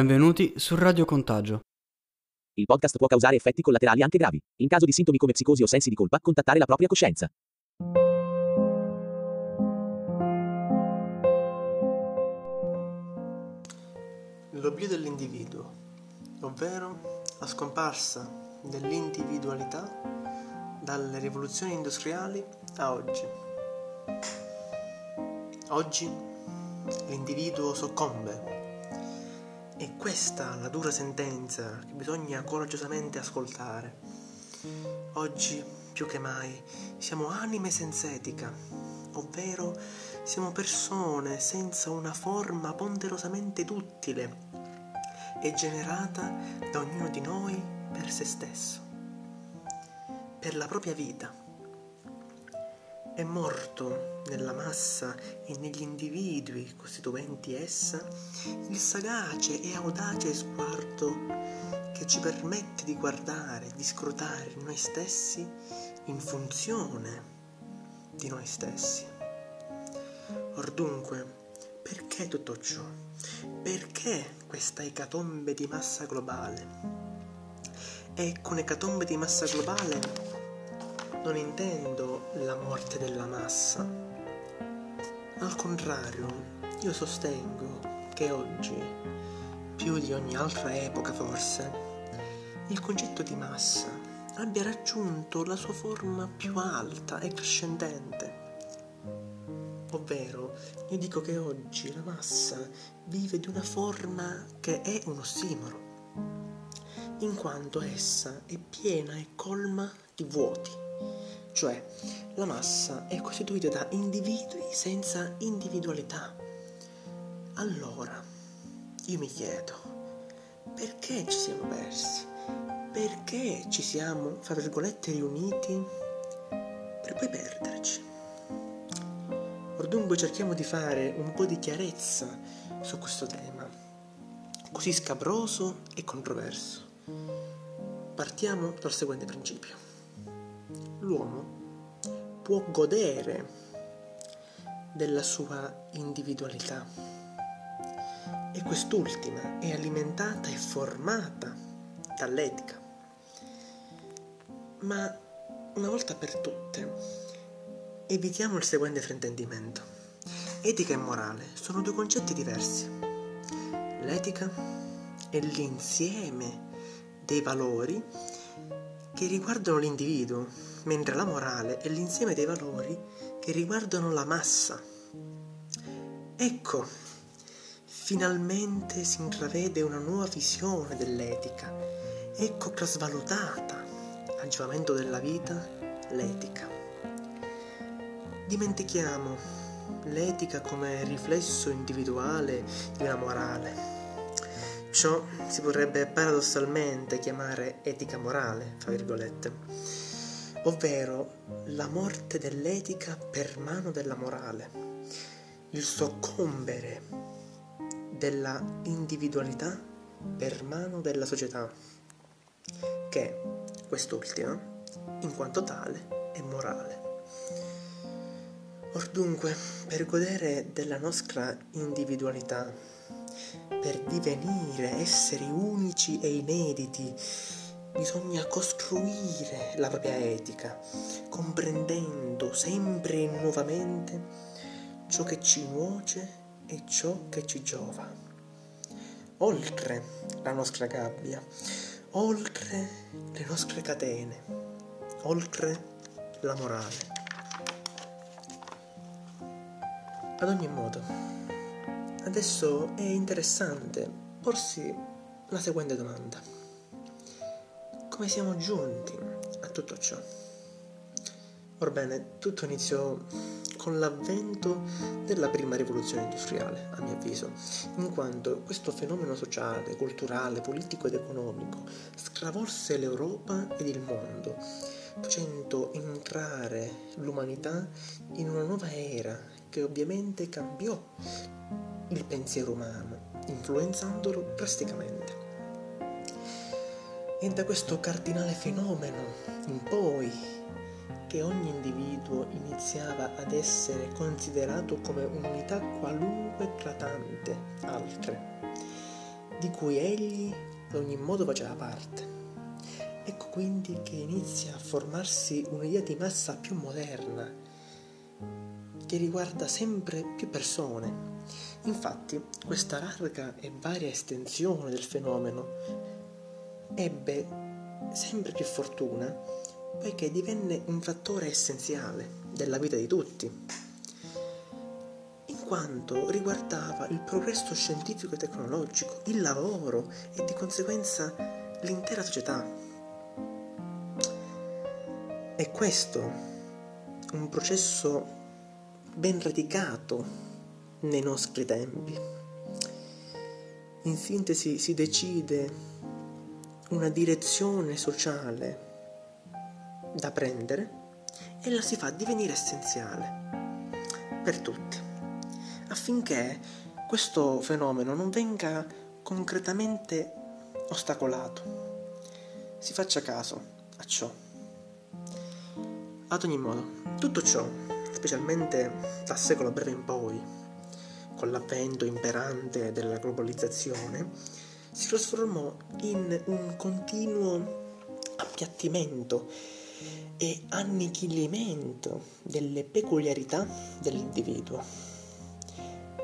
Benvenuti su Radio Contagio. Il podcast può causare effetti collaterali anche gravi. In caso di sintomi come psicosi o sensi di colpa, contattare la propria coscienza. L'oblio dell'individuo, ovvero la scomparsa dell'individualità dalle rivoluzioni industriali a oggi. Oggi l'individuo soccombe. E questa la dura sentenza che bisogna coraggiosamente ascoltare. Oggi, più che mai, siamo anime senza etica, ovvero siamo persone senza una forma ponderosamente duttile e generata da ognuno di noi per se stesso, per la propria vita. È morto nella massa e negli individui costituenti essa il sagace e audace sguardo che ci permette di guardare, di scrutare noi stessi in funzione di noi stessi. Or dunque, perché tutto ciò? Perché questa ecatombe di massa globale? E con ecatombe di massa globale non intendo la morte della massa. Al contrario, io sostengo che oggi, più di ogni altra epoca forse, il concetto di massa abbia raggiunto la sua forma più alta e crescendente Ovvero, io dico che oggi la massa vive di una forma che è un ossimoro, in quanto essa è piena e colma di vuoti, cioè la massa è costituita da individui senza individualità. Allora, io mi chiedo, perché ci siamo persi? Perché ci siamo, fra virgolette, riuniti per poi perderci? Or dunque cerchiamo di fare un po' di chiarezza su questo tema, così scabroso e controverso. Partiamo dal seguente principio. L'uomo può godere della sua individualità e quest'ultima è alimentata e formata dall'etica. Ma una volta per tutte Evitiamo il seguente fraintendimento. Etica e morale sono due concetti diversi. L'etica è l'insieme dei valori che riguardano l'individuo, mentre la morale è l'insieme dei valori che riguardano la massa. Ecco, finalmente si intravede una nuova visione dell'etica. Ecco trasvalutata a giovamento della vita l'etica. Dimentichiamo l'etica come riflesso individuale di una morale. Ciò si potrebbe paradossalmente chiamare etica morale, fra virgolette, ovvero la morte dell'etica per mano della morale, il soccombere della individualità per mano della società, che quest'ultima, in quanto tale, è morale. Or dunque, per godere della nostra individualità, per divenire esseri unici e inediti, bisogna costruire la propria etica, comprendendo sempre e nuovamente ciò che ci nuoce e ciò che ci giova. Oltre la nostra gabbia, oltre le nostre catene, oltre la morale. Ad ogni modo, adesso è interessante porsi la seguente domanda. Come siamo giunti a tutto ciò? Orbene, tutto iniziò con l'avvento della prima rivoluzione industriale, a mio avviso, in quanto questo fenomeno sociale, culturale, politico ed economico stravolse l'Europa ed il mondo, facendo entrare l'umanità in una nuova era che ovviamente cambiò il pensiero umano, influenzandolo drasticamente. È da questo cardinale fenomeno in poi che ogni individuo iniziava ad essere considerato come un'unità qualunque tra tante altre. di cui egli ad ogni modo faceva parte. Ecco quindi che inizia a formarsi un'idea di massa più moderna, che riguarda sempre più persone. Infatti, questa larga e varia estensione del fenomeno ebbe sempre più fortuna poiché divenne un fattore essenziale della vita di tutti, in quanto riguardava il progresso scientifico e tecnologico, il lavoro e di conseguenza l'intera società. È questo un processo ben radicato nei nostri tempi. In sintesi si decide una direzione sociale da prendere e la si fa divenire essenziale per tutti, affinché questo fenomeno non venga concretamente ostacolato. Si faccia caso a ciò. Ad ogni modo, tutto ciò, specialmente dal secolo breve in poi, con l'avvento imperante della globalizzazione, si trasformò in un continuo appiattimento e annichilimento delle peculiarità dell'individuo.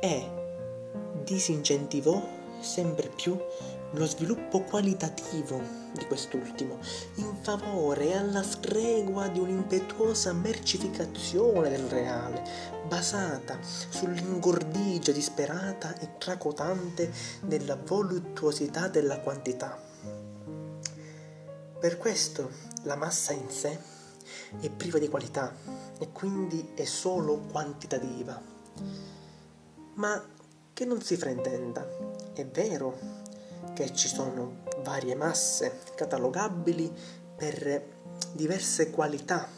E disincentivò sempre più lo sviluppo qualitativo di quest'ultimo, in favore e alla stregua di un'impetuosa mercificazione del reale, basata sull'ingordigia disperata e tracotante della voluttuosità della quantità. Per questo la massa in sé è priva di qualità e quindi è solo quantitativa. Ma che non si fraintenda, è vero che ci sono varie masse catalogabili per diverse qualità,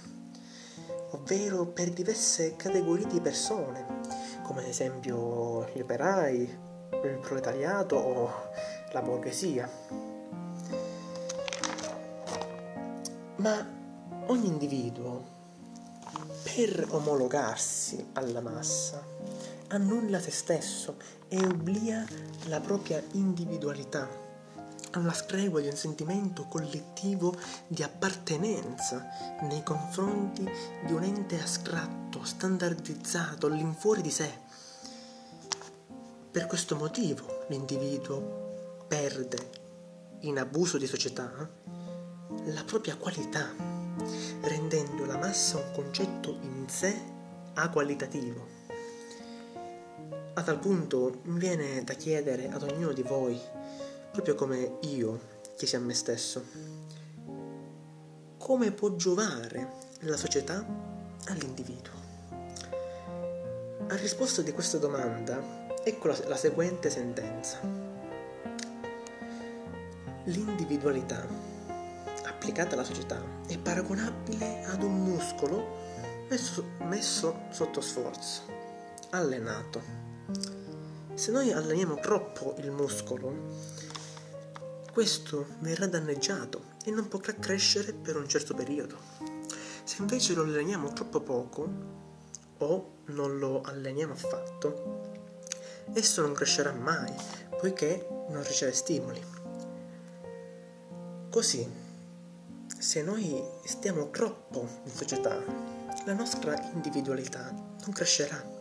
ovvero per diverse categorie di persone, come ad esempio gli operai, il proletariato o la borghesia. Ma ogni individuo, per omologarsi alla massa, annulla se stesso e obblia la propria individualità alla stregua di un sentimento collettivo di appartenenza nei confronti di un ente astratto, standardizzato all'infuori di sé. Per questo motivo l'individuo perde, in abuso di società, la propria qualità, rendendo la massa un concetto in sé aqualitativo. A tal punto mi viene da chiedere ad ognuno di voi, proprio come io chiesi a me stesso, come può giovare la società all'individuo? A risposta di questa domanda, ecco la, la seguente sentenza. L'individualità applicata alla società è paragonabile ad un muscolo messo, messo sotto sforzo, allenato se noi alleniamo troppo il muscolo, questo verrà danneggiato e non potrà crescere per un certo periodo. Se invece lo alleniamo troppo poco o non lo alleniamo affatto, esso non crescerà mai poiché non riceve stimoli. Così, se noi stiamo troppo in società, la nostra individualità non crescerà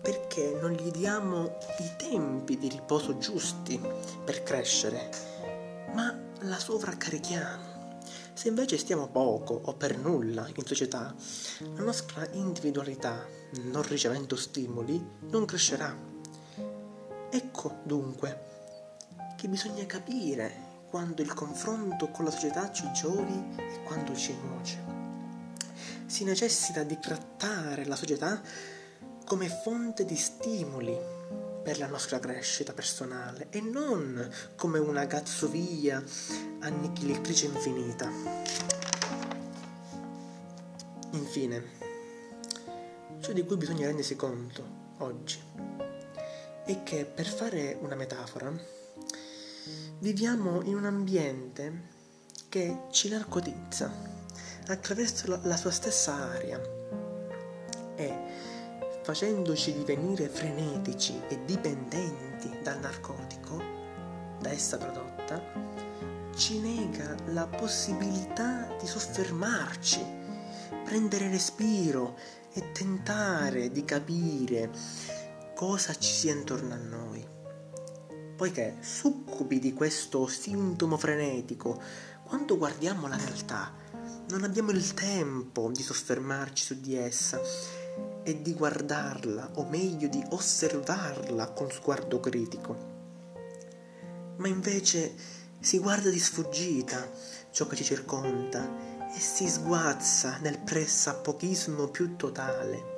perché non gli diamo i tempi di riposo giusti per crescere, ma la sovraccarichiamo. Se invece stiamo poco o per nulla in società, la nostra individualità, non ricevendo stimoli, non crescerà. Ecco dunque che bisogna capire quando il confronto con la società ci giovi e quando ci nuoce. Si necessita di trattare la società come fonte di stimoli per la nostra crescita personale e non come una gazzovia annichilatrice infinita. Infine, ciò di cui bisogna rendersi conto oggi è che per fare una metafora viviamo in un ambiente che ci narcotizza attraverso la, la sua stessa aria e facendoci divenire frenetici e dipendenti dal narcotico, da essa prodotta, ci nega la possibilità di soffermarci, prendere respiro e tentare di capire cosa ci sia intorno a noi. Poiché succubi di questo sintomo frenetico, quando guardiamo la realtà, non abbiamo il tempo di soffermarci su di essa e di guardarla, o meglio di osservarla con sguardo critico. Ma invece si guarda di sfuggita ciò che ci circonda e si sguazza nel pressapochismo più totale.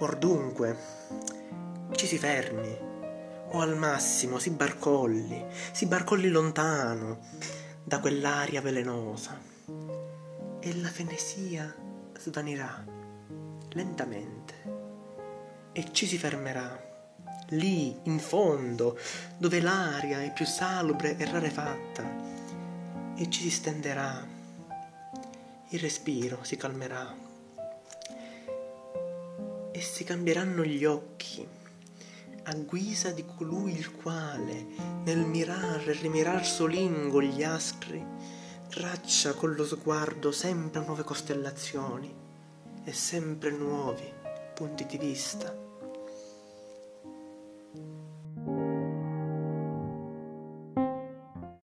Or dunque, ci si fermi, o al massimo si barcolli, si barcolli lontano da quell'aria velenosa e la fenesia svanirà lentamente e ci si fermerà lì in fondo dove l'aria è più salubre e rarefatta e ci si stenderà. Il respiro si calmerà e si cambieranno gli occhi a guisa di colui il quale nel mirar e rimirar solingo gli astri traccia con lo sguardo sempre nuove costellazioni e sempre nuovi punti di vista.